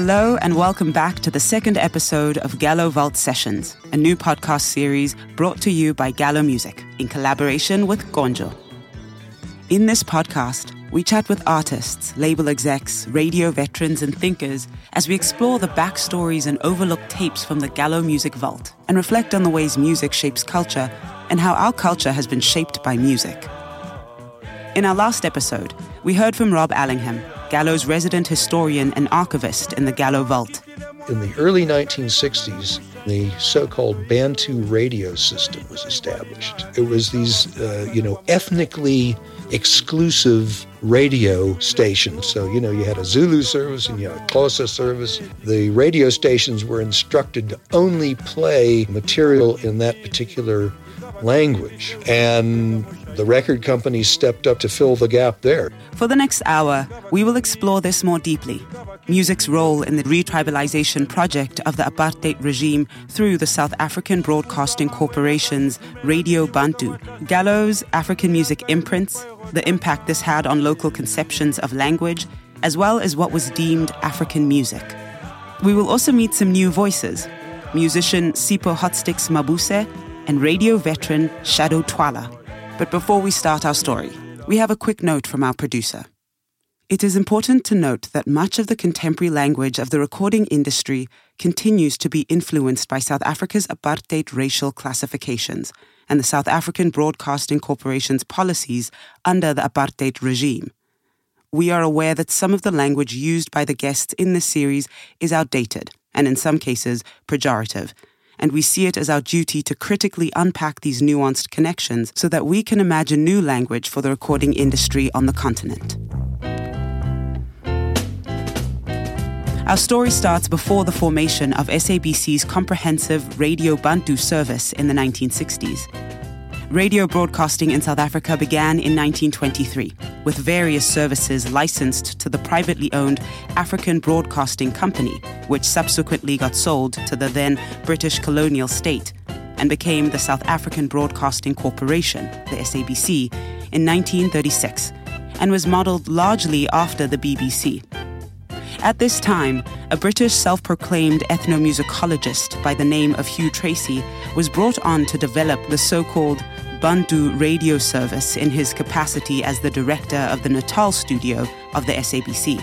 Hello, and welcome back to the second episode of Gallo Vault Sessions, a new podcast series brought to you by Gallo Music in collaboration with KONJO. In this podcast, we chat with artists, label execs, radio veterans, and thinkers as we explore the backstories and overlooked tapes from the Gallo Music Vault and reflect on the ways music shapes culture and how our culture has been shaped by music. In our last episode, we heard from Rob Allingham, Gallo's resident historian and archivist in the Gallo Vault. In the early 1960s, the so-called Bantu radio system was established. It was these, uh, you know, ethnically exclusive radio stations. So, you know, you had a Zulu service and you had a Xhosa service. The radio stations were instructed to only play material in that particular language. And the record companies stepped up to fill the gap there. For the next hour, we will explore this more deeply music's role in the retribalization project of the apartheid regime through the South African Broadcasting Corporation's Radio Bantu, Gallo's African music imprints, the impact this had on local conceptions of language, as well as what was deemed African music. We will also meet some new voices musician Sipho Hotstix Mabuse and radio veteran Shado Twala. But before we start our story, we have a quick note from our producer. It is important to note that much of the contemporary language of the recording industry continues to be influenced by South Africa's apartheid racial classifications and the South African Broadcasting Corporation's policies under the apartheid regime. We are aware that some of the language used by the guests in this series is outdated and, in some cases, pejorative, and we see it as our duty to critically unpack these nuanced connections so that we can imagine new language for the recording industry on the continent. Our story starts before the formation of SABC's comprehensive Radio Bantu service in the 1960s. Radio broadcasting in South Africa began in 1923, with various services licensed to the privately owned African Broadcasting Company, which subsequently got sold to the then British colonial state and became the South African Broadcasting Corporation, the SABC, in 1936, and was modeled largely after the BBC. At this time, a British self proclaimed ethnomusicologist by the name of Hugh Tracey was brought on to develop the so called Bantu radio service in his capacity as the director of the Natal studio of the SABC.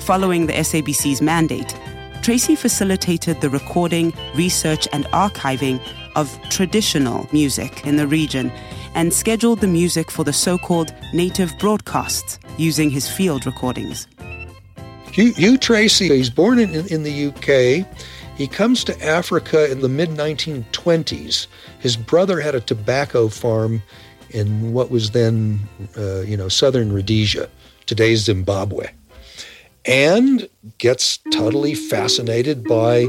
Following the SABC's mandate, Tracey facilitated the recording, research, and archiving of traditional music in the region and scheduled the music for the so called native broadcasts using his field recordings. Hugh, Hugh Tracey, he's born in, in the UK. He comes to Africa in the mid 1920s. His brother had a tobacco farm in what was then, uh, you know, southern Rhodesia, today's Zimbabwe, and gets totally fascinated by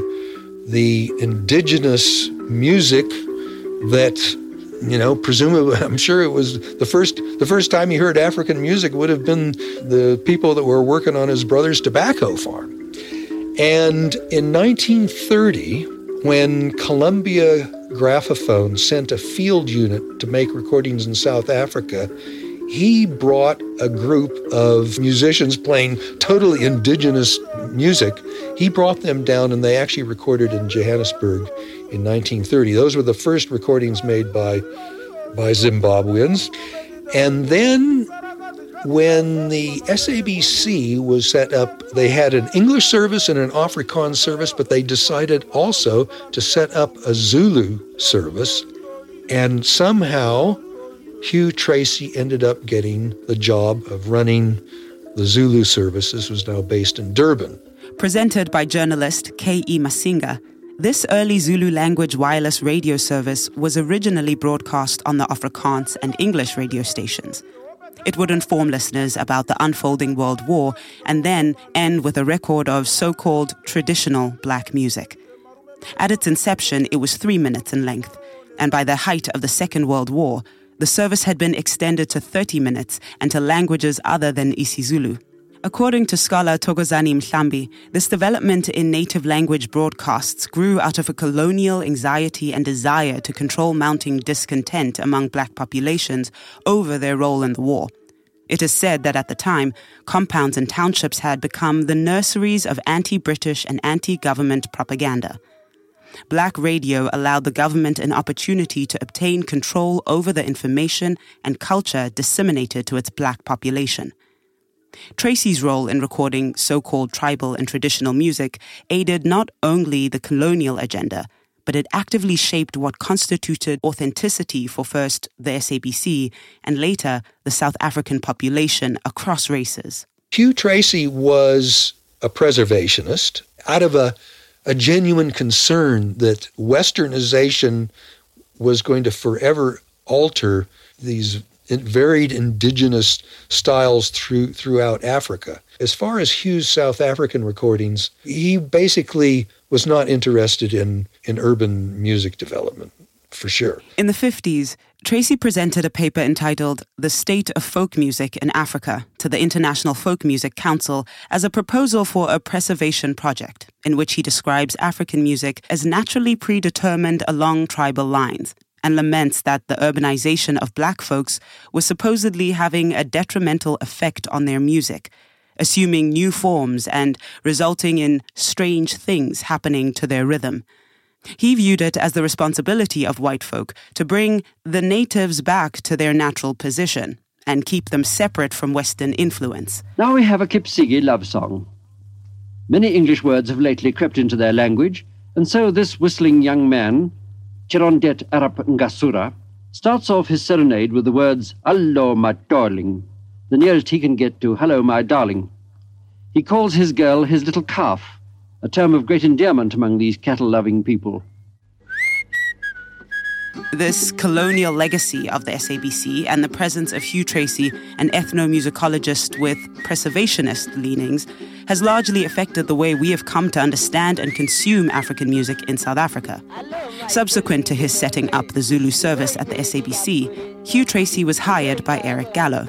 the indigenous music that you know presumably i'm sure it was the first the first time he heard african music would have been the people that were working on his brother's tobacco farm. And in 1930 when columbia graphophone sent a field unit to make recordings in south africa he brought a group of musicians playing totally indigenous music he brought them down and they actually recorded in johannesburg in 1930. Those were the first recordings made by by Zimbabweans. And then when the SABC was set up, they had an English service and an Afrikaans service, but they decided also to set up a Zulu service. And somehow Hugh Tracey ended up getting the job of running the Zulu service. This was now based in Durban. Presented by journalist K.E. Masinga, this early Zulu language wireless radio service was originally broadcast on the Afrikaans and English radio stations. It would inform listeners about the unfolding World War and then end with a record of so called traditional black music. At its inception, it was three minutes in length, and by the height of the Second World War, the service had been extended to 30 minutes and to languages other than isiZulu. According to scholar Thokozani Mhlambi, this development in native language broadcasts grew out of a colonial anxiety and desire to control mounting discontent among black populations over their role in the war. It is said that at the time, compounds and townships had become the nurseries of anti British and anti government propaganda. Black radio allowed the government an opportunity to obtain control over the information and culture disseminated to its black population. Tracey's role in recording so called tribal and traditional music aided not only the colonial agenda, but it actively shaped what constituted authenticity for first the SABC and later the South African population across races. Hugh Tracey was a preservationist out of a, a genuine concern that westernization was going to forever alter these varied indigenous styles through, throughout Africa. As far as Hugh's South African recordings, he basically was not interested in, in urban music development, for sure. In the 50s, Tracey presented a paper entitled The State of Folk Music in Africa to the International Folk Music Council as a proposal for a preservation project, in which he describes African music as naturally predetermined along tribal lines and laments that the urbanization of black folks was supposedly having a detrimental effect on their music, assuming new forms and resulting in strange things happening to their rhythm. He viewed it as the responsibility of white folk to bring the natives back to their natural position and keep them separate from Western influence. Now we have a Kipsigi love song. Many English words have lately crept into their language, and so this whistling young man, Chirondet Arap Ngasura, starts off his serenade with the words, Hello, my darling, the nearest he can get to Hello, my darling. He calls his girl his little calf, a term of great endearment among these cattle loving people. This colonial legacy of the SABC and the presence of Hugh Tracey, an ethnomusicologist with preservationist leanings, has largely affected the way we have come to understand and consume African music in South Africa. Subsequent to his setting up the Zulu service at the SABC, Hugh Tracey was hired by Eric Gallo.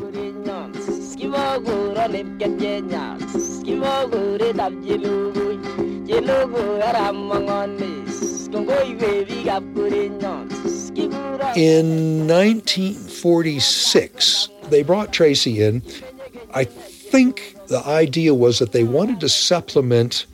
In 1946, they brought Tracey in. I think the idea was that they wanted to supplement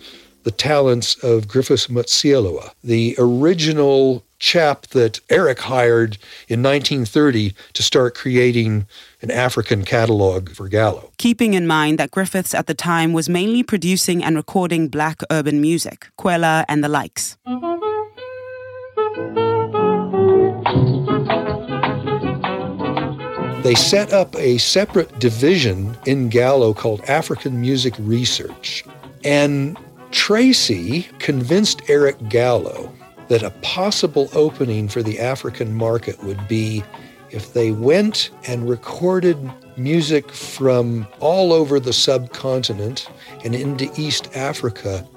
the talents of Griffiths Motsieloa, the original chap that Eric hired in 1930 to start creating an African catalog for Gallo. Keeping in mind that Griffiths at the time was mainly producing and recording black urban music, Kwela and the likes. They set up a separate division in Gallo called African Music Research. And Tracey convinced Eric Gallo that a possible opening for the African market would be if they went and recorded music from all over the subcontinent and into East Africa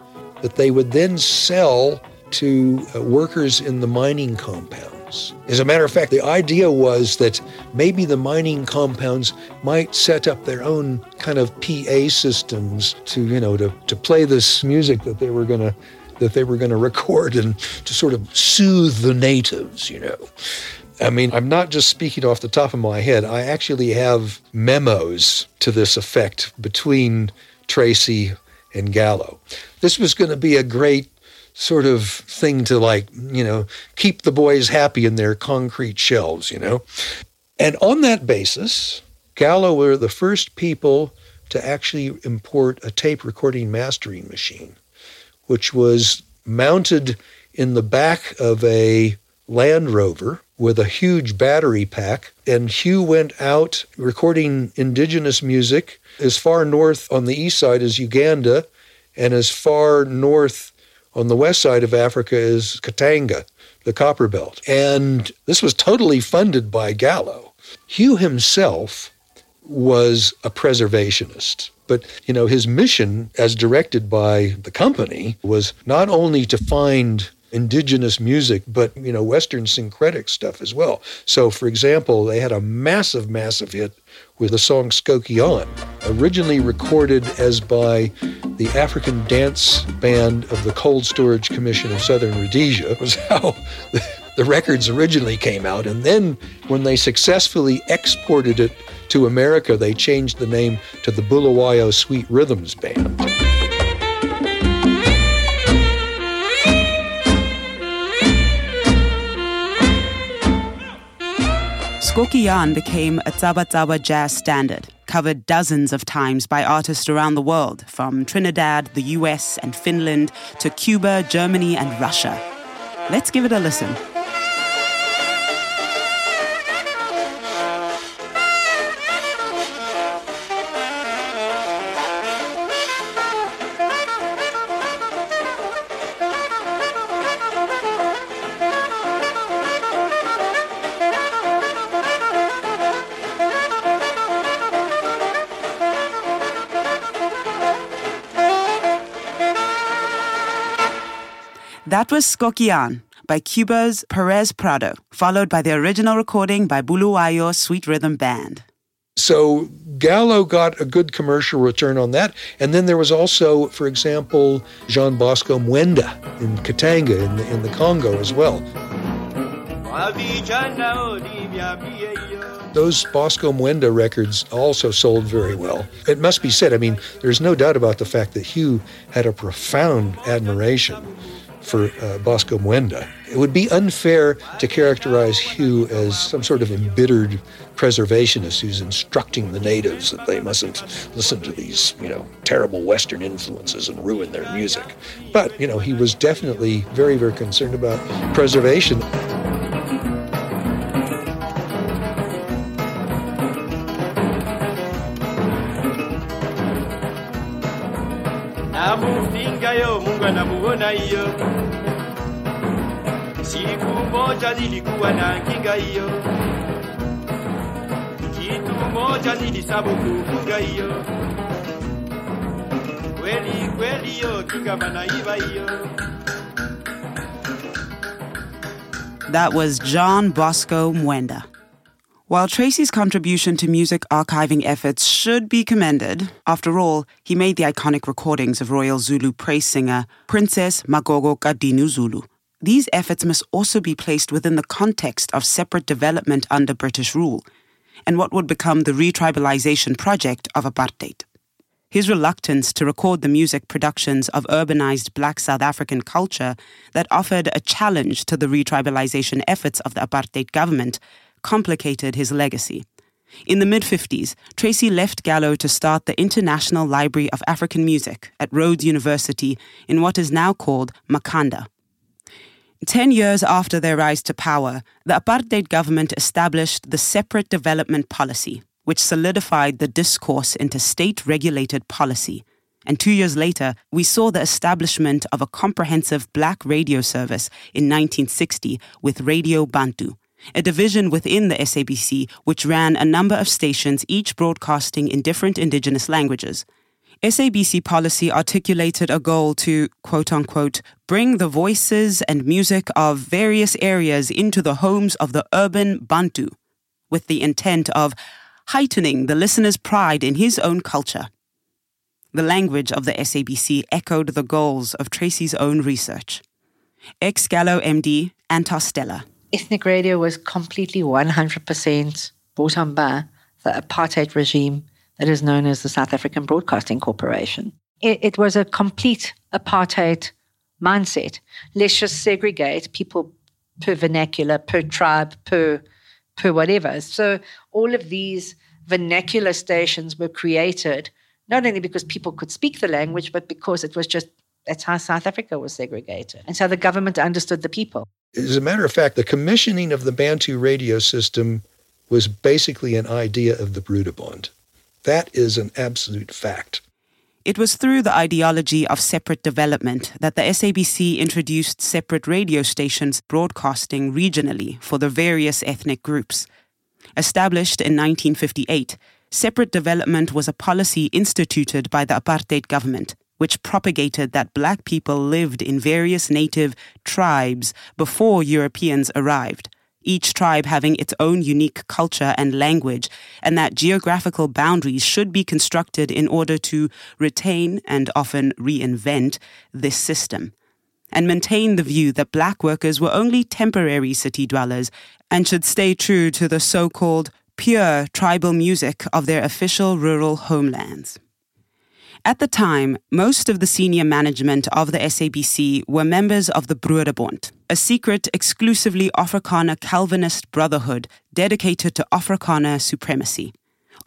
that they would then sell to uh, workers in the mining compounds. As a matter of fact, the idea was that maybe the mining compounds might set up their own kind of PA systems to, you know, to, to play this music that they were going to that they were going to record and to sort of soothe the natives, you know. I mean, I'm not just speaking off the top of my head. I actually have memos to this effect between Tracey and Gallo. This was going to be a great sort of thing to like, you know, keep the boys happy in their concrete shells, you know. And on that basis, Gallo were the first people to actually import a tape recording mastering machine, which was mounted in the back of a Land Rover with a huge battery pack. And Hugh went out recording indigenous music as far north on the east side as Uganda and as far north on the west side of Africa is Katanga, the copper belt. And this was totally funded by Gallo. Hugh himself was a preservationist. But, you know, his mission as directed by the company was not only to find indigenous music, but, you know, Western syncretic stuff as well. So, for example, they had a massive, massive hit with the song Skokiaan, originally recorded as by the African Dance Band of the Cold Storage Commission of Southern Rhodesia, was how the records originally came out. And then when they successfully exported it to America, they changed the name to the Bulawayo Sweet Rhythms Band. Skokiaan became a Tsaba Tsaba jazz standard, covered dozens of times by artists around the world, from Trinidad, the US, and Finland to Cuba, Germany, and Russia. Let's give it a listen. That was Skokiaan by Cuba's Perez Prado, followed by the original recording by Bulawayo Sweet Rhythm Band. So Gallo got a good commercial return on that. And then there was also, for example, Jean Bosco Mwenda in Katanga in the, in the Congo as well. Those Bosco Mwenda records also sold very well. It must be said, I mean, there's no doubt about the fact that Hugh had a profound admiration for uh, Bosco Mwenda. It would be unfair to characterize Hugh as some sort of embittered preservationist who's instructing the natives that they mustn't listen to these, you know, terrible Western influences and ruin their music. But, you know, he was definitely very, very concerned about preservation. Anamuona hiyo. Siku moja nilikuwa na kinga kitu moja nilisabu kufunga kweli kweli. That was John Bosco Mwenda. While Tracey's contribution to music archiving efforts should be commended, after all, he made the iconic recordings of Royal Zulu praise singer Princess Magogo kaDinuzulu. These efforts must also be placed within the context of separate development under British rule and what would become the retribalization project of apartheid. His reluctance to record the music productions of urbanized black South African culture that offered a challenge to the retribalization efforts of the apartheid government complicated his legacy. In the mid 50s, Tracey left Gallo to start the International Library of African Music at Rhodes University in what is now called Makanda. Ten years after their rise to power, the apartheid government established the Separate Development Policy, which solidified the discourse into state regulated policy. And two years later, we saw the establishment of a comprehensive black radio service in 1960 with Radio Bantu, a division within the SABC which ran a number of stations, each broadcasting in different indigenous languages. SABC policy articulated a goal to, quote unquote, bring the voices and music of various areas into the homes of the urban Bantu, with the intent of heightening the listener's pride in his own culture. The language of the SABC echoed the goals of Tracey's own research. Ex Gallo MD, Antos Stella. Ethnic radio was completely 100% brought on by the apartheid regime that is known as the South African Broadcasting Corporation. It, it, was a complete apartheid mindset. Let's just segregate people per vernacular, per tribe, per per whatever. So all of these vernacular stations were created not only because people could speak the language, but because it was just that's how South Africa was segregated. And so the government understood the people. As a matter of fact, the commissioning of the Bantu radio system was basically an idea of the Broederbond. That is an absolute fact. It was through the ideology of separate development that the SABC introduced separate radio stations broadcasting regionally for the various ethnic groups. Established in 1958, separate development was a policy instituted by the apartheid government, which propagated that black people lived in various native tribes before Europeans arrived each tribe having its own unique culture and language, and that geographical boundaries should be constructed in order to retain and often reinvent this system, and maintain the view that black workers were only temporary city dwellers and should stay true to the so called pure tribal music of their official rural homelands. At the time, most of the senior management of the SABC were members of the Broederbond, a secret, exclusively Afrikaner Calvinist brotherhood dedicated to Afrikaner supremacy,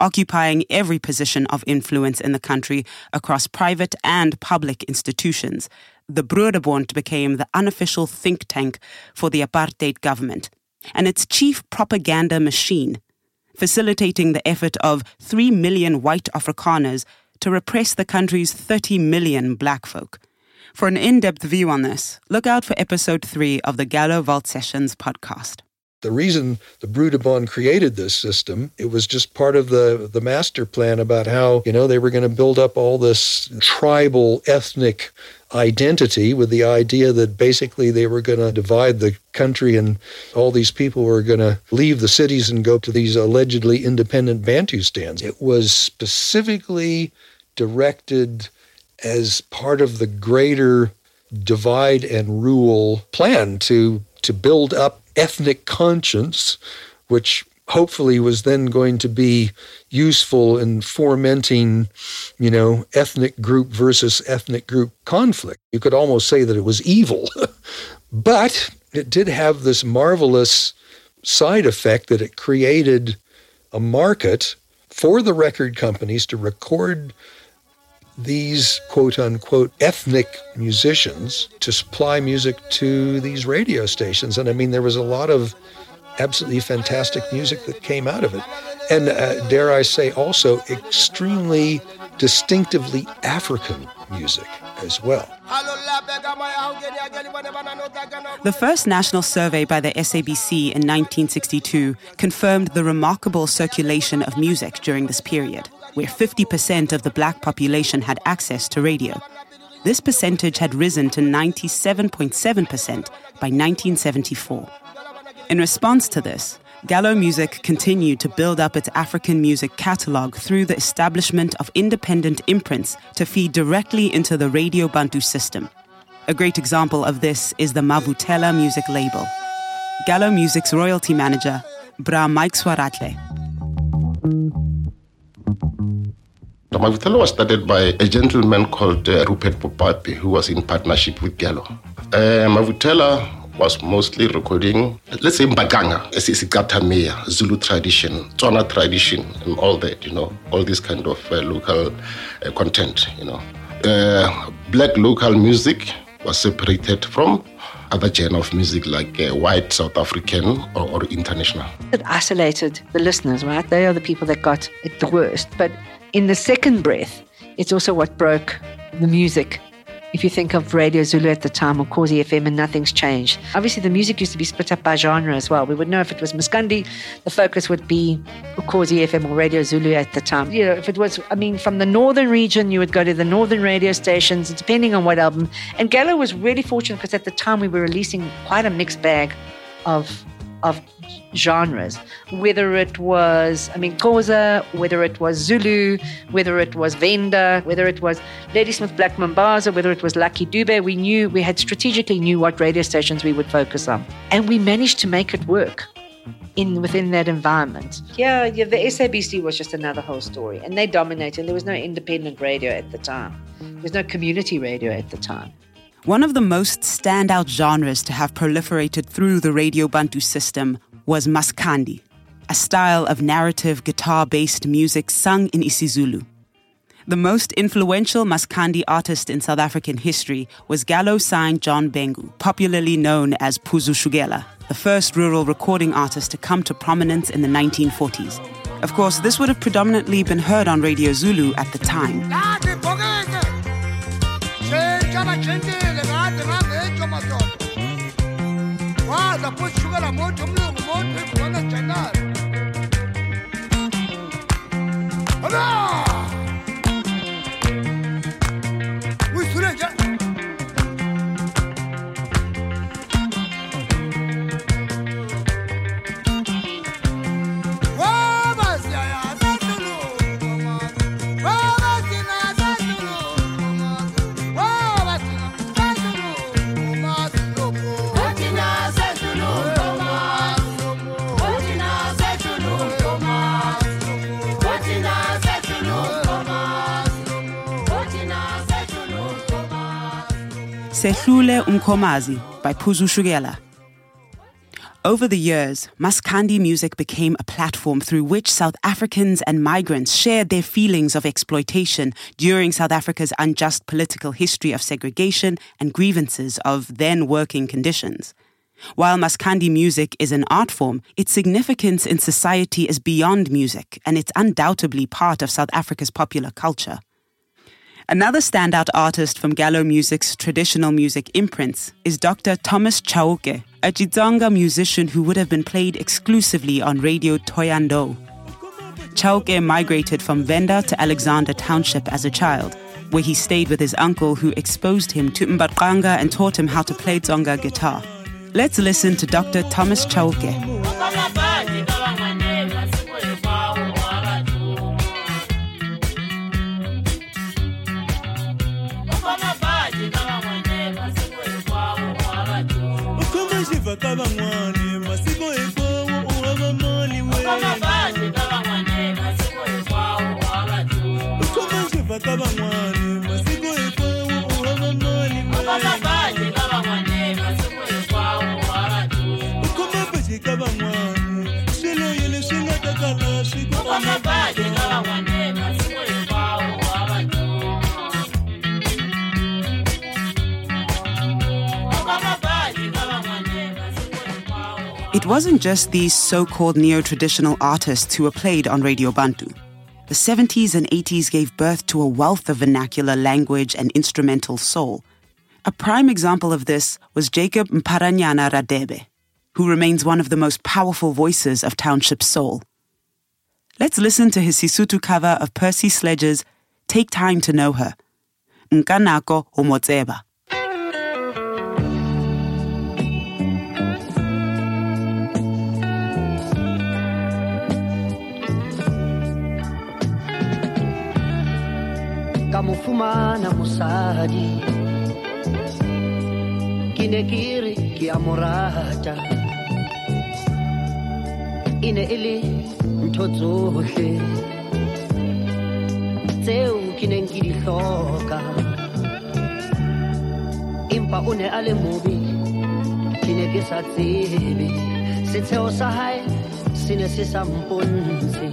occupying every position of influence in the country across private and public institutions. The Broederbond became the unofficial think tank for the apartheid government and its chief propaganda machine, facilitating the effort of 3 million white Afrikaners to repress the country's 30 million black folk. For an in depth view on this, look out for episode 3 of the Gallo Vault Sessions podcast. The reason the Broederbond created this system, it was just part of the, the master plan about how, you know, they were going to build up all this tribal, ethnic identity with the idea that basically they were going to divide the country and all these people were going to leave the cities and go to these allegedly independent Bantustans. It was specifically directed as part of the greater divide and rule plan to to build up ethnic conscience, which hopefully was then going to be useful in fomenting, you know, ethnic group versus ethnic group conflict. You could almost say that it was evil. but it did have this marvelous side effect that it created a market for the record companies to record these quote unquote ethnic musicians to supply music to these radio stations. And I mean, there was a lot of absolutely fantastic music that came out of it. And uh, dare I say, also extremely distinctively African music as well. The first national survey by the SABC in 1962 confirmed the remarkable circulation of music during this period, where 50% of the black population had access to radio. This percentage had risen to 97.7% by 1974. In response to this, Gallo Music continued to build up its African music catalog through the establishment of independent imprints to feed directly into the Radio Bantu system. A great example of this is the Mavuthela music label. Gallo Music's royalty manager, Bra Mike Swaratle. Mavuthela was started by a gentleman called uh, Rupert Bopape, who was in partnership with Gallo. Uh, Mavuthela was mostly recording, let's say Mbaqanga, Isicathamiya, Zulu tradition, Tswana tradition, and all that, you know, all this kind of uh, local uh, content, you know. Uh, black local music was separated from other genre of music like uh, white South African or, or international. It isolated the listeners, right? They are the people that got it the worst. But in the second breath, it's also what broke the music if you think of Radio Zulu at the time or Ukhozi FM and nothing's changed. Obviously, the music used to be split up by genre as well. We would know if it was Maskandi, the focus would be Ukhozi FM or Radio Zulu at the time. You know, if it was, I mean, from the northern region, you would go to the northern radio stations, depending on what album. And Gallo was really fortunate because at the time we were releasing quite a mixed bag of of genres, whether it was, I mean, Xhosa, whether it was Zulu, whether it was Venda, whether it was Ladysmith Black Mambazo, whether it was Lucky Dube, we knew, we had strategically knew what radio stations we would focus on. And we managed to make it work in within that environment. Yeah, yeah, the SABC was just another whole story. And they dominated. There was no independent radio at the time. There was no community radio at the time. One of the most standout genres to have proliferated through the Radio Bantu system was Maskandi, a style of narrative guitar based music sung in isiZulu. The most influential Maskandi artist in South African history was Gallo signed John Bengu, popularly known as Phuzushukela, the first rural recording artist to come to prominence in the 1940s. Of course, this would have predominantly been heard on Radio Zulu at the time. الاموال جمله اموال في فلان الجنان هلا Sehlule Umkomazi by Phuzushukela. Over the years, Maskandi music became a platform through which South Africans and migrants shared their feelings of exploitation during South Africa's unjust political history of segregation and grievances of then working conditions. While Maskandi music is an art form, its significance in society is beyond music, and it's undoubtedly part of South Africa's popular culture. Another standout artist from Gallo Music's traditional music imprints is Dr. Thomas Chauke, a Xitsonga musician who would have been played exclusively on Radio Thohoyandou. Chauke migrated from Venda to Alexander Township as a child, where he stayed with his uncle who exposed him to mbaqanga and taught him how to play Tsonga guitar. Let's listen to Dr. Thomas Chauke. It wasn't just these so called neo traditional artists who were played on Radio Bantu. The 70s and 80s gave birth to a wealth of vernacular language and instrumental soul. A prime example of this was Jacob Mpharanyana Radebe, who remains one of the most powerful voices of township soul. Let's listen to his Sisutu cover of Percy Sledge's Take Time to Know Her, Nkanako Homotseba. Ka mo fumana mosadi. Ke ne ke re ke a mo rata. E ne e le ntho tsohle tseo ke neng ke di hloka. Empa o ne a le mobe ke ne ke sa tsebe. Setsheo sa hae se ne se sa mpontshe.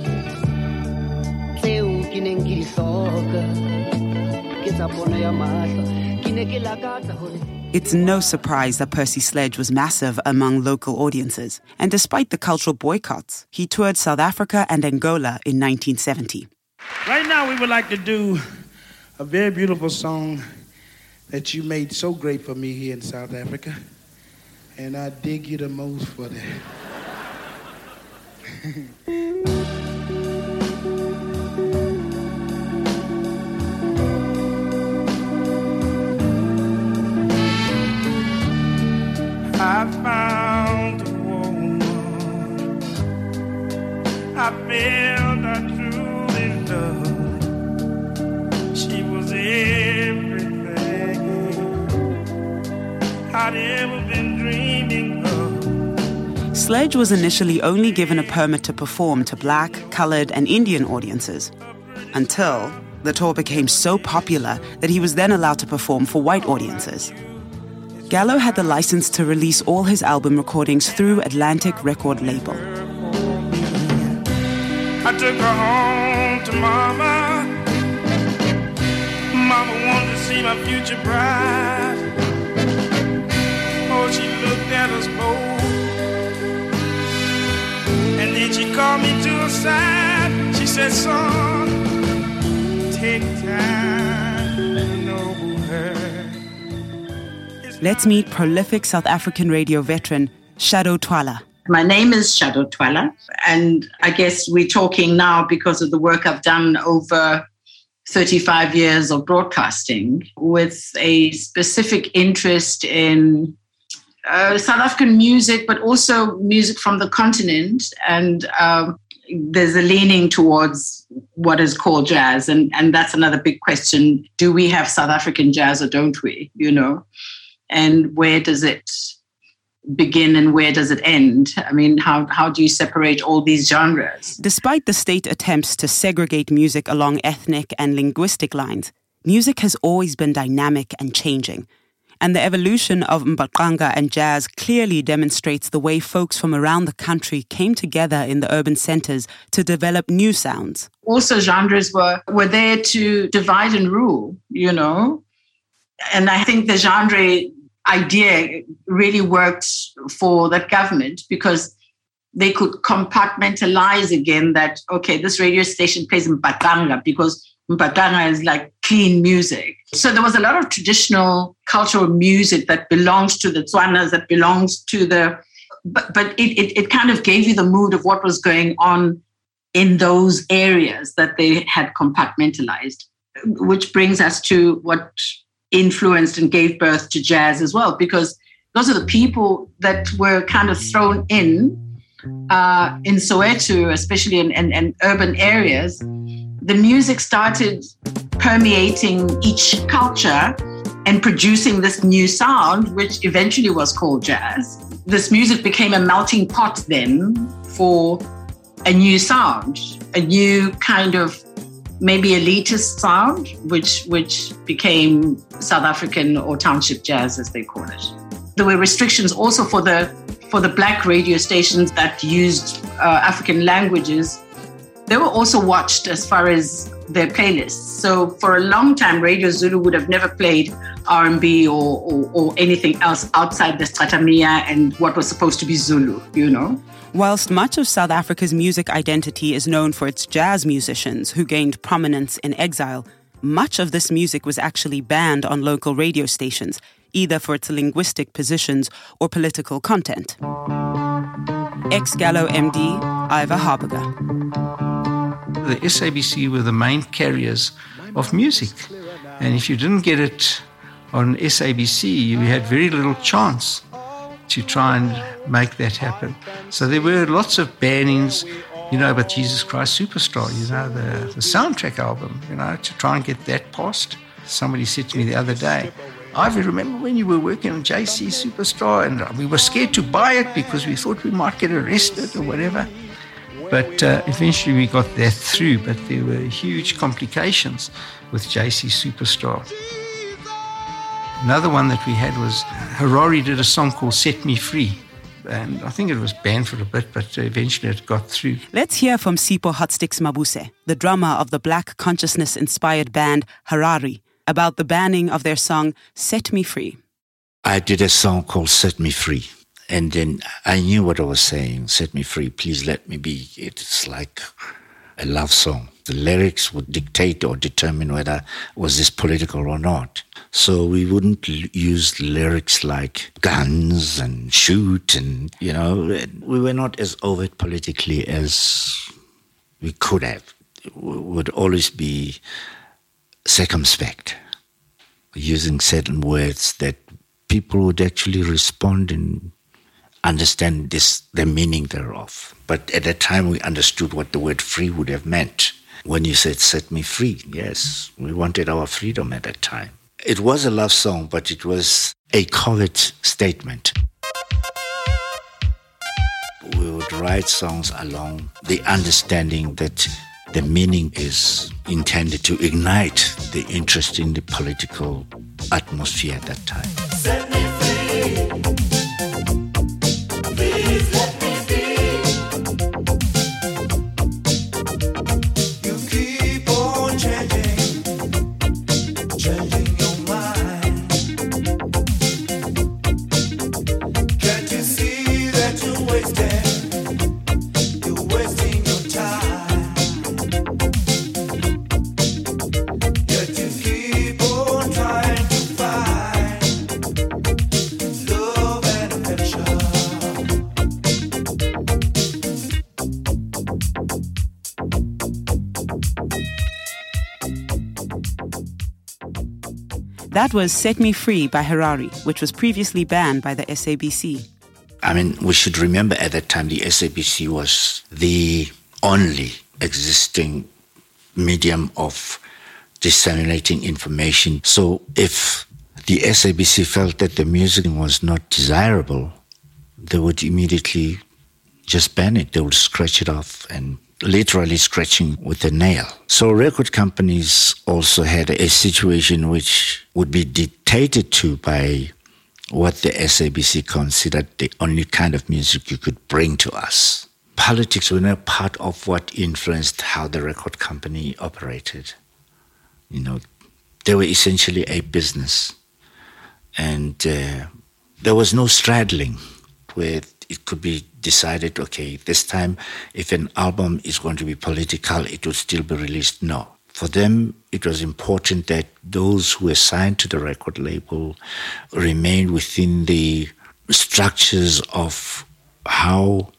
Tseo ke neng ke di hloka It's no surprise that Percy Sledge was massive among local audiences, and despite the cultural boycotts, he toured South Africa and Angola in 1970. Right now, we would like to do a very beautiful song that you made so great for me here in South Africa, and I dig you the most for that. I I'd ever been dreaming of. Sledge was initially only given a permit to perform to black, colored, and Indian audiences until the tour became so popular that he was then allowed to perform for white audiences. Gallo had the license to release all his album recordings through Atlantic record label. I took her home to mama. Mama wanted to see my future bride. Oh, she looked at us both. And then she called me to her side. She said, son, take time Let's meet prolific South African radio veteran Shado Twala. My name is Shado Twala, and I guess we're talking now because of the work I've done over 35 years of broadcasting with a specific interest in uh, South African music, but also music from the continent. And um, there's a leaning towards what is called jazz. And, and that's another big question. Do we have South African jazz or don't we? You know? And where does it begin and where does it end? I mean, how, how do you separate all these genres? Despite the state attempts to segregate music along ethnic and linguistic lines, music has always been dynamic and changing. And the evolution of mbaqanga and jazz clearly demonstrates the way folks from around the country came together in the urban centers to develop new sounds. Also, genres were, were there to divide and rule, you know. And I think the genre idea really worked for that government because they could compartmentalize again that, okay, this radio station plays Mbaqanga because Mbaqanga is like clean music. So there was a lot of traditional cultural music that belongs to the Tswanas, that belongs to the, but, but it, it, it kind of gave you the mood of what was going on in those areas that they had compartmentalized, which brings us to what influenced and gave birth to jazz as well, because those are the people that were kind of thrown in uh, in Soweto, especially in, in, in urban areas. The music started permeating each culture and producing this new sound, which eventually was called jazz. This music became a melting pot then for a new sound, a new kind of maybe elitist sound, which which became South African or township jazz, as they call it. There were restrictions also for the for the black radio stations that used uh, African languages. They were also watched as far as their playlists. So for a long time, Radio Zulu would have never played R&B or, or, or anything else outside the Stratamia and what was supposed to be Zulu, you know. Whilst much of South Africa's music identity is known for its jazz musicians who gained prominence in exile, much of this music was actually banned on local radio stations, either for its linguistic positions or political content. Ex Gallo MD, Ivor Haarburger. The SABC were the main carriers of music. And if you didn't get it on SABC, you had very little chance to try and make that happen. So there were lots of bannings, you know, about Jesus Christ Superstar, you know, the, the soundtrack album, you know, to try and get that passed. Somebody said to me the other day, I remember when you were working on JC Superstar and we were scared to buy it because we thought we might get arrested or whatever. But uh, eventually we got that through, but there were huge complications with JC Superstar. Another one that we had was Harari did a song called Set Me Free. And I think it was banned for a bit, but eventually it got through. Let's hear from Sipho Hotstix Mabuse, the drummer of the black consciousness inspired band Harari, about the banning of their song Set Me Free. I did a song called Set Me Free. And then I knew what I was saying Set me free, please let me be. It's like a love song. The lyrics would dictate or determine whether was this political or not. So we wouldn't use lyrics like guns and shoot and, you know, we were not as overt politically as we could have. We would always be circumspect, using certain words that people would actually respond and understand this, the meaning thereof. But at that time, we understood what the word free would have meant. When you said, set me free, yes, we wanted our freedom at that time. It was a love song, but it was a covert statement. We would write songs along the understanding that the meaning is intended to ignite the interest in the political atmosphere at that time. That was Set Me Free by Harari, which was previously banned by the SABC. I mean, we should remember at that time the SABC was the only existing medium of disseminating information. So if the SABC felt that the music was not desirable, they would immediately just ban it. They would scratch it off and literally scratching with a nail. So record companies also had a situation which would be dictated to by what the SABC considered the only kind of music you could bring to us. Politics were not part of what influenced how the record company operated. You know, they were essentially a business. And uh, there was no straddling where it could be decided, okay, this time if an album is going to be political, it would still be released. No. For them, it was important that those who were signed to the record label remained within the structures of how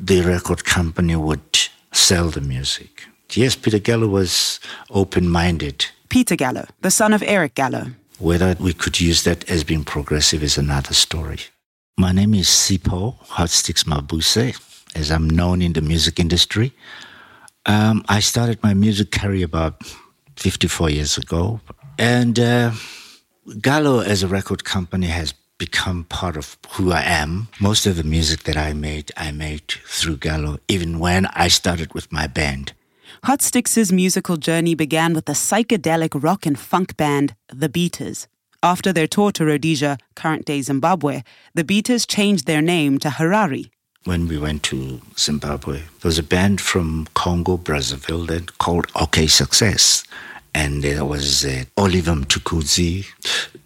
the record company would sell the music. Yes, Peter Gallo was open minded. Peter Gallo, the son of Eric Gallo. Whether we could use that as being progressive is another story. My name is Sipho Hotstix Mabuse, as I'm known in the music industry. Um, I started my music career about 54 years ago. And uh, Gallo, as a record company, has become part of who I am. Most of the music that I made, I made through Gallo, even when I started with my band. Hotstix' musical journey began with the psychedelic rock and funk band, The Beaters. After their tour to Rhodesia, current day Zimbabwe, the Beaters changed their name to Harari. When we went to Zimbabwe, there was a band from Congo, Brazzaville that called OK Success. And there was uh, Oliver Mtukudzi,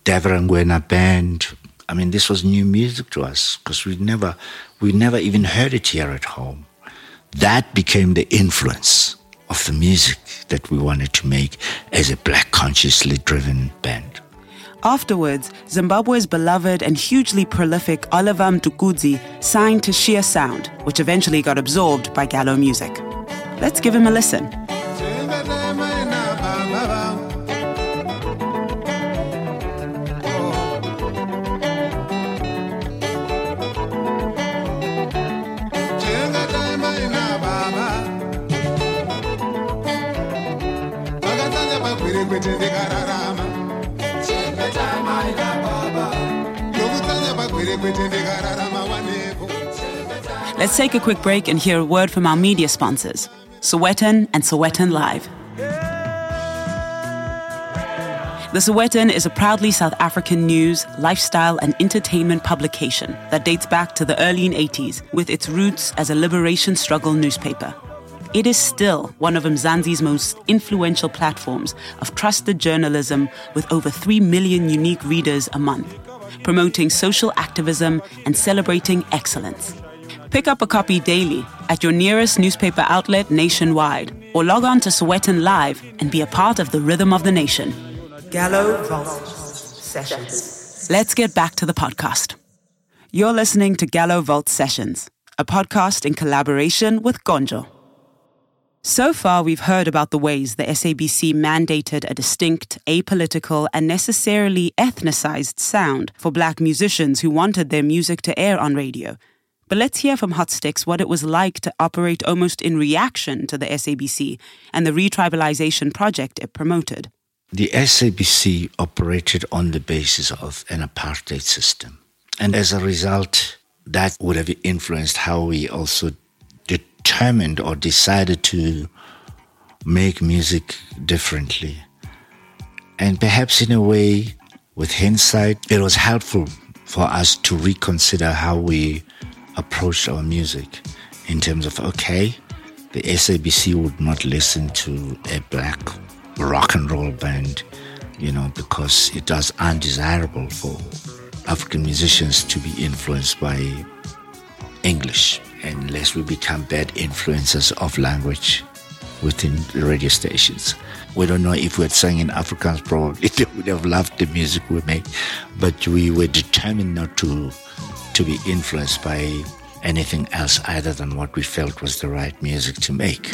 Davra band. I mean, this was new music to us because we never, we never even heard it here at home. That became the influence of the music that we wanted to make as a black consciously driven band. Afterwards, Zimbabwe's beloved and hugely prolific Oliver Mtukudzi signed to Sheer Sound, which eventually got absorbed by Gallo Music. Let's give him a listen. Let's take a quick break and hear a word from our media sponsors, Sowetan and Sowetan Live. The Sowetan is a proudly South African news, lifestyle, and entertainment publication that dates back to the early 80s with its roots as a liberation struggle newspaper. It is still one of Mzansi's most influential platforms of trusted journalism with over 3 million unique readers a month, promoting social activism and celebrating excellence. Pick up a copy daily at your nearest newspaper outlet nationwide or log on to Sowetan Live and be a part of the rhythm of the nation. Gallo Vault Sessions. Let's get back to the podcast. You're listening to Gallo Vault Sessions, a podcast in collaboration with KONJO. So far, we've heard about the ways the SABC mandated a distinct, apolitical, and necessarily ethnicized sound for black musicians who wanted their music to air on radio but let's hear from Hotstix what it was like to operate almost in reaction to the SABC and the retribalization project it promoted. The SABC operated on the basis of an apartheid system. And as a result, that would have influenced how we also determined or decided to make music differently. And perhaps in a way, with hindsight, it was helpful for us to reconsider how we approached our music in terms of okay, the SABC would not listen to a black rock and roll band, you know, because it was undesirable for African musicians to be influenced by English unless we become bad influencers of language within the radio stations. We don't know if we had sung in Afrikaans, probably they would have loved the music we made, but we were determined not to to be influenced by anything else other than what we felt was the right music to make.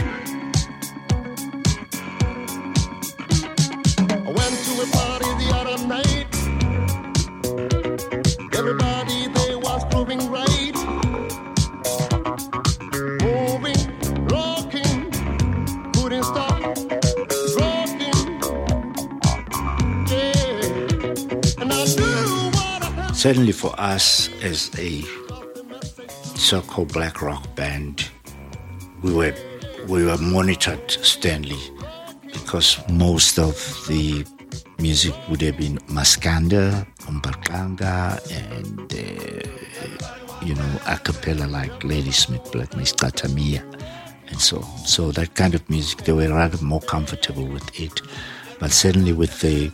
Certainly for us as a so-called black rock band, we were we were monitored, sternly because most of the music would have been Maskanda, Mbaqanga, and, uh, you know, a cappella like Ladysmith, Black Tatamia, and so on. So that kind of music, they were rather more comfortable with it. But certainly with the,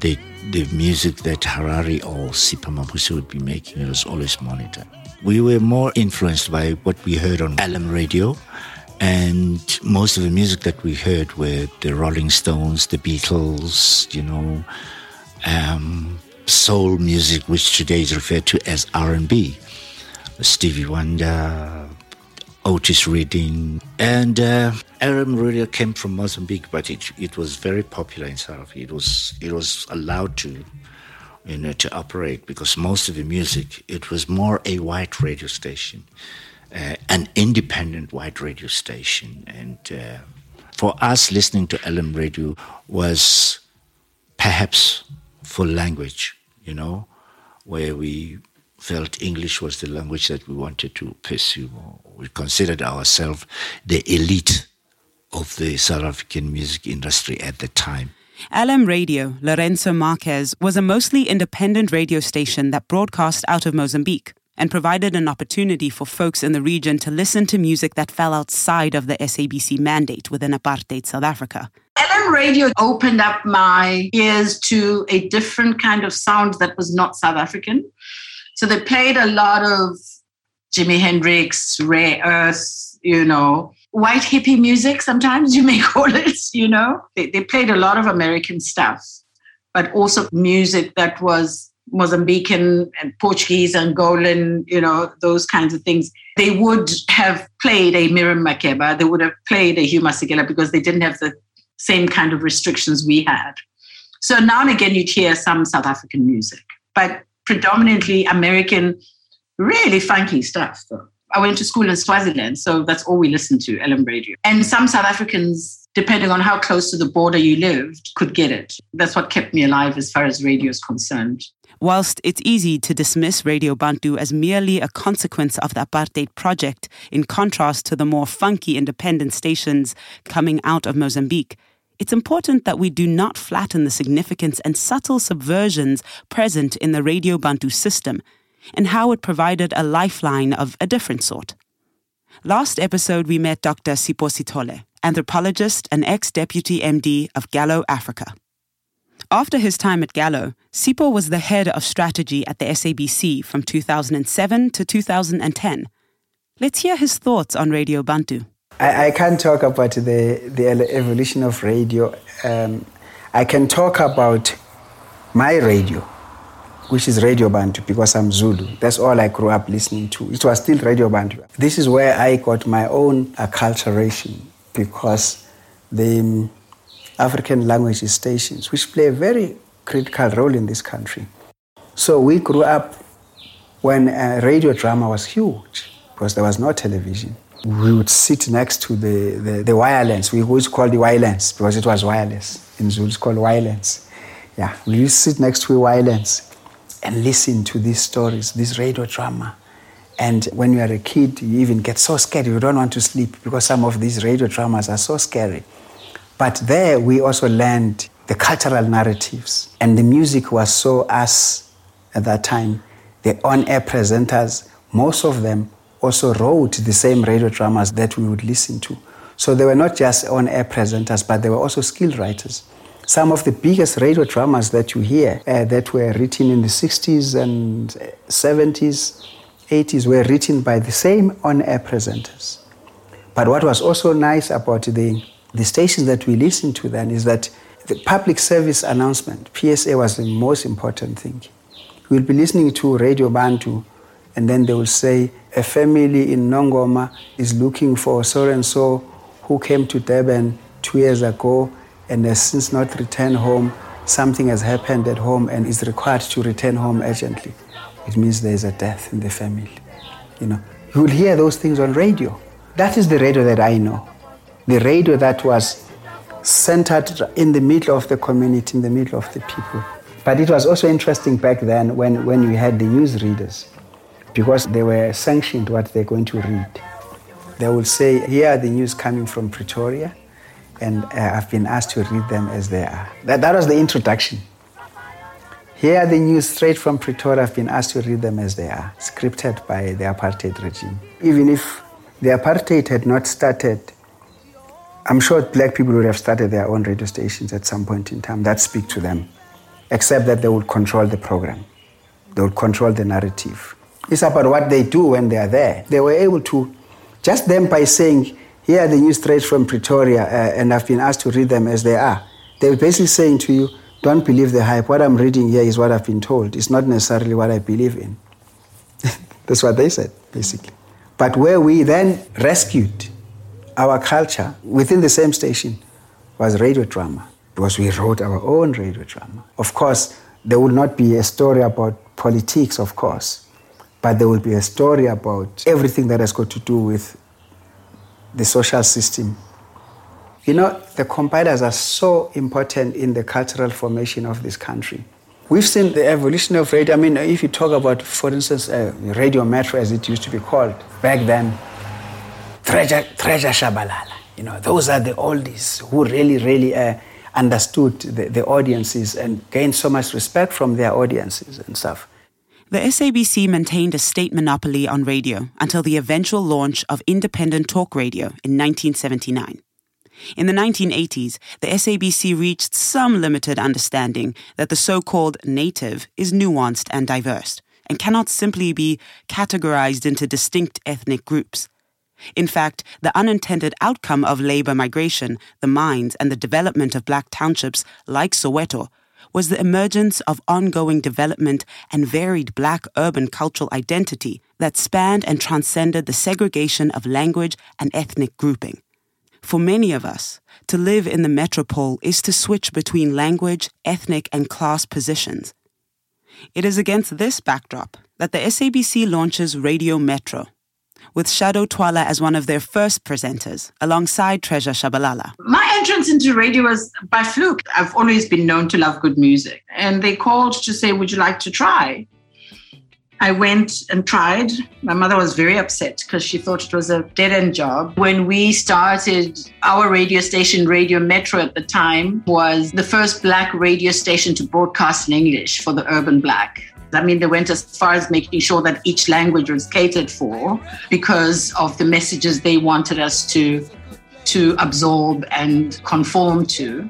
the, the music that Harari or Sipho Mabuse would be making, it was always monitored. We were more influenced by what we heard on LM radio and most of the music that we heard were the Rolling Stones, the Beatles, you know, um, soul music, which today is referred to as R&B. Stevie Wonder, Otis Redding, and uh, LM Radio came from Mozambique, but it it was very popular in South Africa. It was it was allowed to you know to operate because most of the music it was more a white radio station uh, an independent white radio station. And uh, for us, listening to LM radio was perhaps for language, you know, where we felt English was the language that we wanted to pursue. We considered ourselves the elite of the South African music industry at the time. LM Radio, Lourenço Marques, was a mostly independent radio station that broadcast out of Mozambique and provided an opportunity for folks in the region to listen to music that fell outside of the SABC mandate within apartheid South Africa. LM radio opened up my ears to a different kind of sound that was not South African. So they played a lot of Jimi Hendrix, Rare Earth, you know, white hippie music, sometimes you may call it, you know. They, they played a lot of American stuff, but also music that was Mozambican and Portuguese, Angolan, you know, those kinds of things, they would have played a Miriam Makeba, they would have played a Hugh Masekela because they didn't have the same kind of restrictions we had. So now and again, you'd hear some South African music, but predominantly American, really funky stuff. I went to school in Swaziland, so that's all we listened to, LM radio. And some South Africans, depending on how close to the border you lived, could get it. That's what kept me alive as far as radio is concerned. Whilst it's easy to dismiss Radio Bantu as merely a consequence of the apartheid project, in contrast to the more funky independent stations coming out of Mozambique, it's important that we do not flatten the significance and subtle subversions present in the Radio Bantu system and how it provided a lifeline of a different sort. Last episode, we met Dr. Sipho Sithole, anthropologist and ex deputy MD of Gallo Africa. After his time at Gallo, Sipho was the head of strategy at the SABC from 2007 to 2010. Let's hear his thoughts on Radio Bantu. I, I can't talk about the, the evolution of radio. Um, I can talk about my radio, which is Radio Bantu, because I'm Zulu. That's all I grew up listening to. It was still Radio Bantu. This is where I got my own acculturation, because the African language stations, which play a very critical role in this country. So we grew up when radio drama was huge because there was no television. We would sit next to the, the, the wireless. We always called the wireless because it was wireless. In Zulu, it's called wireless. Yeah, we used to sit next to the wireless and listen to these stories, this radio drama. And when you are a kid, you even get so scared, you don't want to sleep because some of these radio dramas are so scary. But there we also learned the cultural narratives. And the music was so us at that time. The on air presenters, most of them also wrote the same radio dramas that we would listen to. So they were not just on air presenters, but they were also skilled writers. Some of the biggest radio dramas that you hear uh, that were written in the 60s and 70s, 80s were written by the same on air presenters. But what was also nice about the the stations that we listened to then is that the public service announcement, PSA, was the most important thing. We'll be listening to Radio Bantu, and then they will say, a family in Nongoma is looking for so and so who came to Durban two years ago and has since not returned home. Something has happened at home and is required to return home urgently. It means there is a death in the family. You know, you will hear those things on radio. That is the radio that I know the radio that was centered in the middle of the community, in the middle of the people. But it was also interesting back then when, when we had the news readers, because they were sanctioned what they're going to read. They will say, Here are the news coming from Pretoria, and uh, I've been asked to read them as they are. That, that was the introduction. Here are the news straight from Pretoria. I've been asked to read them as they are, scripted by the apartheid regime. Even if the apartheid had not started, I'm sure black people would have started their own radio stations at some point in time that speak to them, except that they would control the program, they would control the narrative. It's about what they do when they are there. They were able to, just them by saying, here are the news straight from Pretoria, uh, and I've been asked to read them as they are. They were basically saying to you, don't believe the hype. What I'm reading here is what I've been told. It's not necessarily what I believe in. That's what they said, basically. But where we then rescued our culture within the same station was radio drama, because we wrote our own radio drama. Of course, there would not be a story about politics, of course, but there will be a story about everything that has got to do with the social system you know, the compilers are so important in the cultural formation of this country. We've seen the evolution of radio. I mean, if you talk about, for instance, uh, Radio Metro, as it used to be called back then, Treasure, Treasure Shabalala. You know, those are the oldies who really, really uh, understood the, the audiences and gained so much respect from their audiences and stuff. The SABC maintained a state monopoly on radio until the eventual launch of independent talk radio in 1979. In the 1980s, the SABC reached some limited understanding that the so called native is nuanced and diverse and cannot simply be categorized into distinct ethnic groups. In fact, the unintended outcome of labor migration, the mines, and the development of black townships like Soweto was the emergence of ongoing development and varied black urban cultural identity that spanned and transcended the segregation of language and ethnic grouping. For many of us, to live in the metropole is to switch between language, ethnic, and class positions. It is against this backdrop that the SABC launches Radio Metro, with Shado Twala as one of their first presenters, alongside Treasure Shabalala. My entrance into radio was by fluke. I've always been known to love good music, and they called to say, Would you like to try? I went and tried. My mother was very upset because she thought it was a dead end job. When we started our radio station, Radio Metro at the time, was the first black radio station to broadcast in English for the urban black. I mean, they went as far as making sure that each language was catered for because of the messages they wanted us to, to absorb and conform to.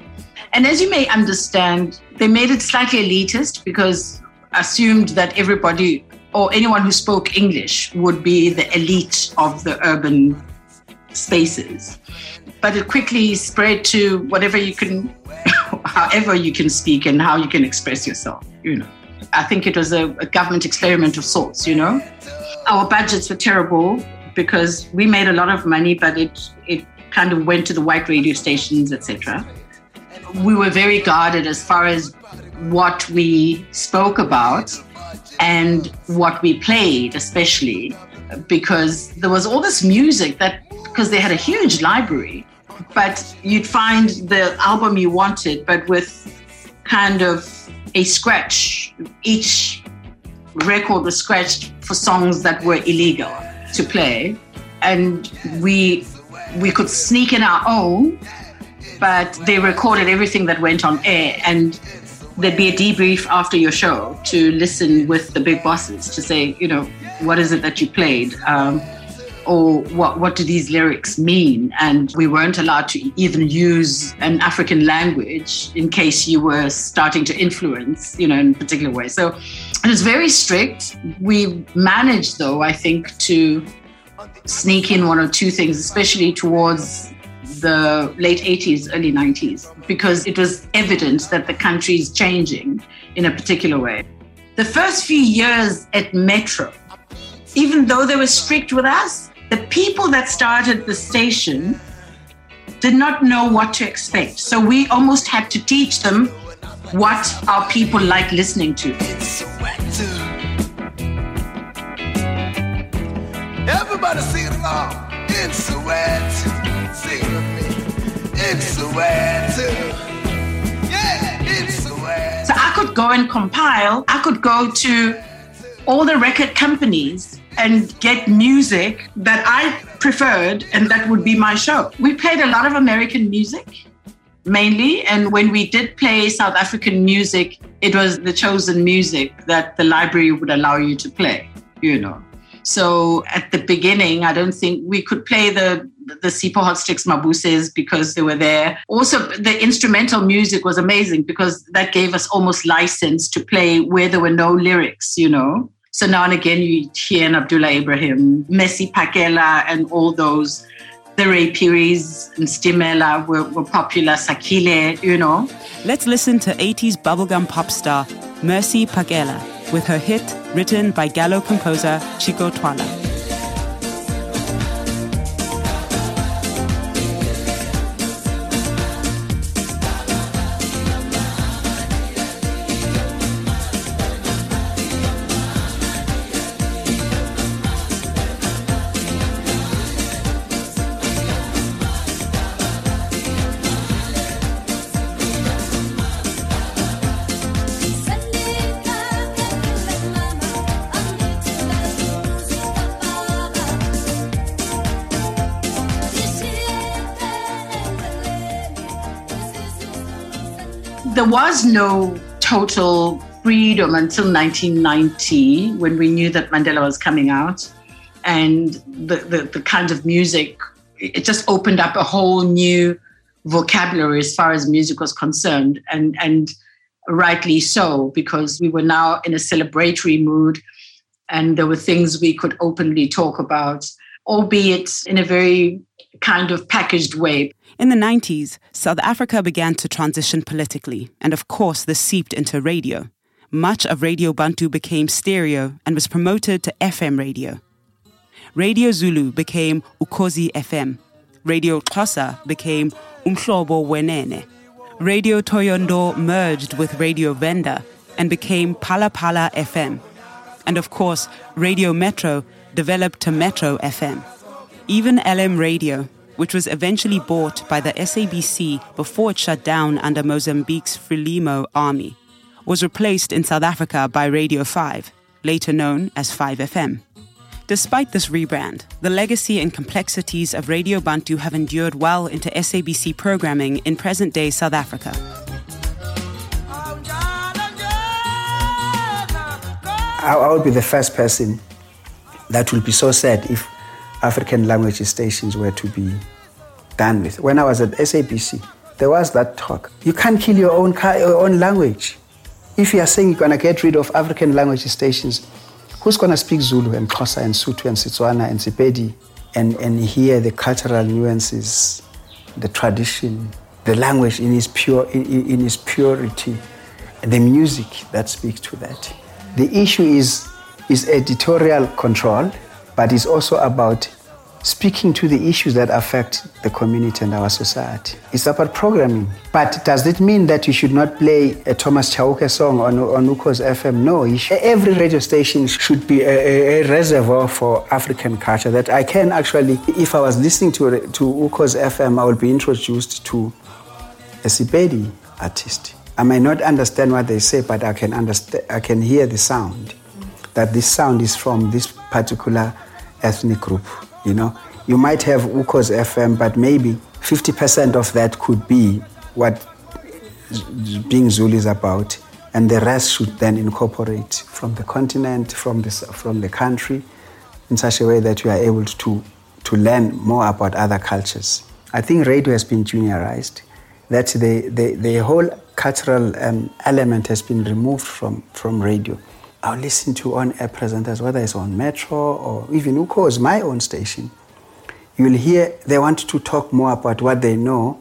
And as you may understand, they made it slightly elitist because assumed that everybody or anyone who spoke English would be the elite of the urban spaces. But it quickly spread to whatever you can, however you can speak and how you can express yourself, you know. I think it was a, a government experiment of sorts, you know. Our budgets were terrible because we made a lot of money, but it, it kind of went to the white radio stations, etc. We were very guarded as far as what we spoke about and what we played, especially because there was all this music that, because they had a huge library, but you'd find the album you wanted, but with kind of a scratch. Each record was scratched for songs that were illegal to play, and we we could sneak in our own, but they recorded everything that went on air and there'd be a debrief after your show to listen with the big bosses to say, you know, what is it that you played? Um, or what, what do these lyrics mean? And we weren't allowed to even use an African language in case you were starting to influence, you know, in a particular way. So it was very strict. We managed, though, I think, to sneak in one or two things, especially towards the late 80s, early 90s, because it was evident that the country is changing in a particular way. The first few years at Metro, even though they were strict with us, the people that started the station did not know what to expect. So we almost had to teach them what our people like listening to. Everybody sing along. Sing with me. Yeah. So I could go and compile, I could go to all the record companies and get music that I preferred, and that would be my show. We played a lot of American music mainly. And when we did play South African music, it was the chosen music that the library would allow you to play, you know. So at the beginning, I don't think we could play the the Sipho Hotstix Mabuses because they were there. Also, the instrumental music was amazing because that gave us almost license to play where there were no lyrics, you know. So now and again, you hear Abdullah Ibrahim, Mercy Pakela, and all those the Ray Phiri's and Stimela were, were popular, Sakhile, you know. Let's listen to 80s bubblegum pop star Mercy Pakela with her hit written by Gallo composer Chico Twala. Was no total freedom until 1990 when we knew that Mandela was coming out. And the, the, the kind of music, it just opened up a whole new vocabulary as far as music was concerned. And, and rightly so, because we were now in a celebratory mood and there were things we could openly talk about, albeit in a very kind of packaged way. In the 90s, South Africa began to transition politically, and of course, this seeped into radio. Much of Radio Bantu became stereo and was promoted to FM radio. Radio Zulu became Ukhozi FM. Radio Xhosa became Umhlobo Wenene. Radio Thohoyandou merged with Radio Venda and became Phala FM. And of course, Radio Metro developed to Metro FM. Even LM Radio, which was eventually bought by the SABC before it shut down under Mozambique's Frelimo army, was replaced in South Africa by Radio 5, later known as 5FM. Despite this rebrand, the legacy and complexities of Radio Bantu have endured well into SABC programming in present day South Africa. I would be the first person that will be so sad if African language stations were to be done with. When I was at SABC, there was that talk. You can't kill your own, your own language. If you are saying you're going to get rid of African language stations, who's going to speak Zulu and Xhosa and Sotho and Setswana and Sepedi and, and hear the cultural nuances, the tradition, the language in its, pure, in, in its purity, and the music that speaks to that? The issue is, is editorial control, but it's also about speaking to the issues that affect the community and our society. It's about programming. But does it mean that you should not play a Thomas Chauke song on, on Ukhozi FM? No. Every radio station should be a, a, reservoir for African culture that I can actually, if I was listening to, to Ukhozi FM, I would be introduced to a Sepedi artist. I may not understand what they say, but I can, understand, I can hear the sound, that this sound is from this particular ethnic group. You know, you might have Ukhozi FM, but maybe 50% of that could be what being Zulu is about, and the rest should then incorporate from the continent, from the from the country, in such a way that you are able to to learn more about other cultures. I think radio has been juniorized, that the the, the whole cultural um, element has been removed from from radio. I'll listen to on-air presenters, whether it's on Metro or even Ukhozi, my own station. You'll hear they want to talk more about what they know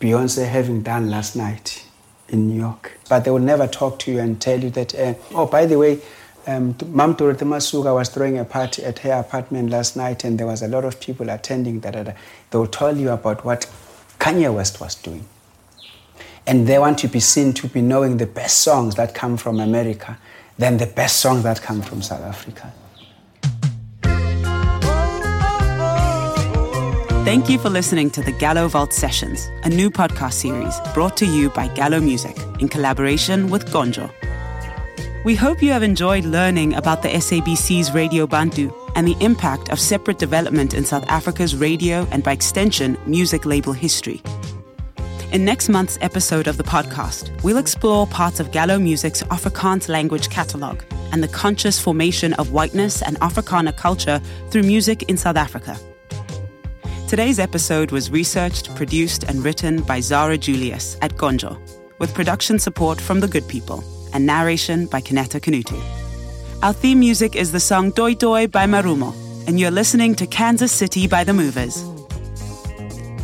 Beyonce having done last night in New York. But they will never talk to you and tell you that, uh, oh, by the way, um, Mam Dorothy Masuka was throwing a party at her apartment last night and there was a lot of people attending. Da, da, da. They will tell you about what Kanye West was doing. And they want to be seen to be knowing the best songs that come from America than the best songs that come from South Africa. Thank you for listening to the Gallo Vault Sessions, a new podcast series brought to you by Gallo Music in collaboration with KONJO. We hope you have enjoyed learning about the SABC's Radio Bantu and the impact of separate development in South Africa's radio and, by extension, music label history. In next month's episode of the podcast, we'll explore parts of Gallo Music's Afrikaans language catalogue and the conscious formation of whiteness and Afrikaner culture through music in South Africa. Today's episode was researched, produced, and written by Zara Julius at KONJO, with production support from The Good People and narration by Kineta Kunutu. Our theme music is the song Doi Doi by Marumo, and you're listening to Kansas City by The Movers.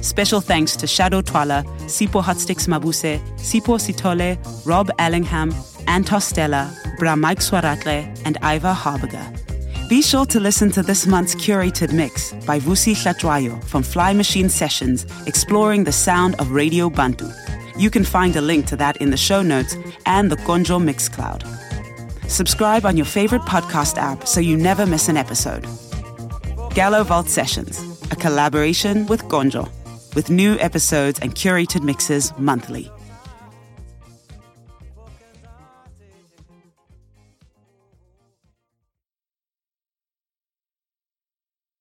Special thanks to Shado Twala, Sipho Hotstix Mabuse, Sipho Sithole, Rob Allingham, Antos Stella, Bra Mike Swaratle, and Ivor Haarburger. Be sure to listen to this month's curated mix by Vusi Hlatwayo from Fly Machine Sessions, exploring the sound of Radio Bantu. You can find a link to that in the show notes and the KONJO Mixcloud. Subscribe on your favorite podcast app so you never miss an episode. Gallo Vault Sessions, a collaboration with KONJO with new episodes and curated mixes monthly.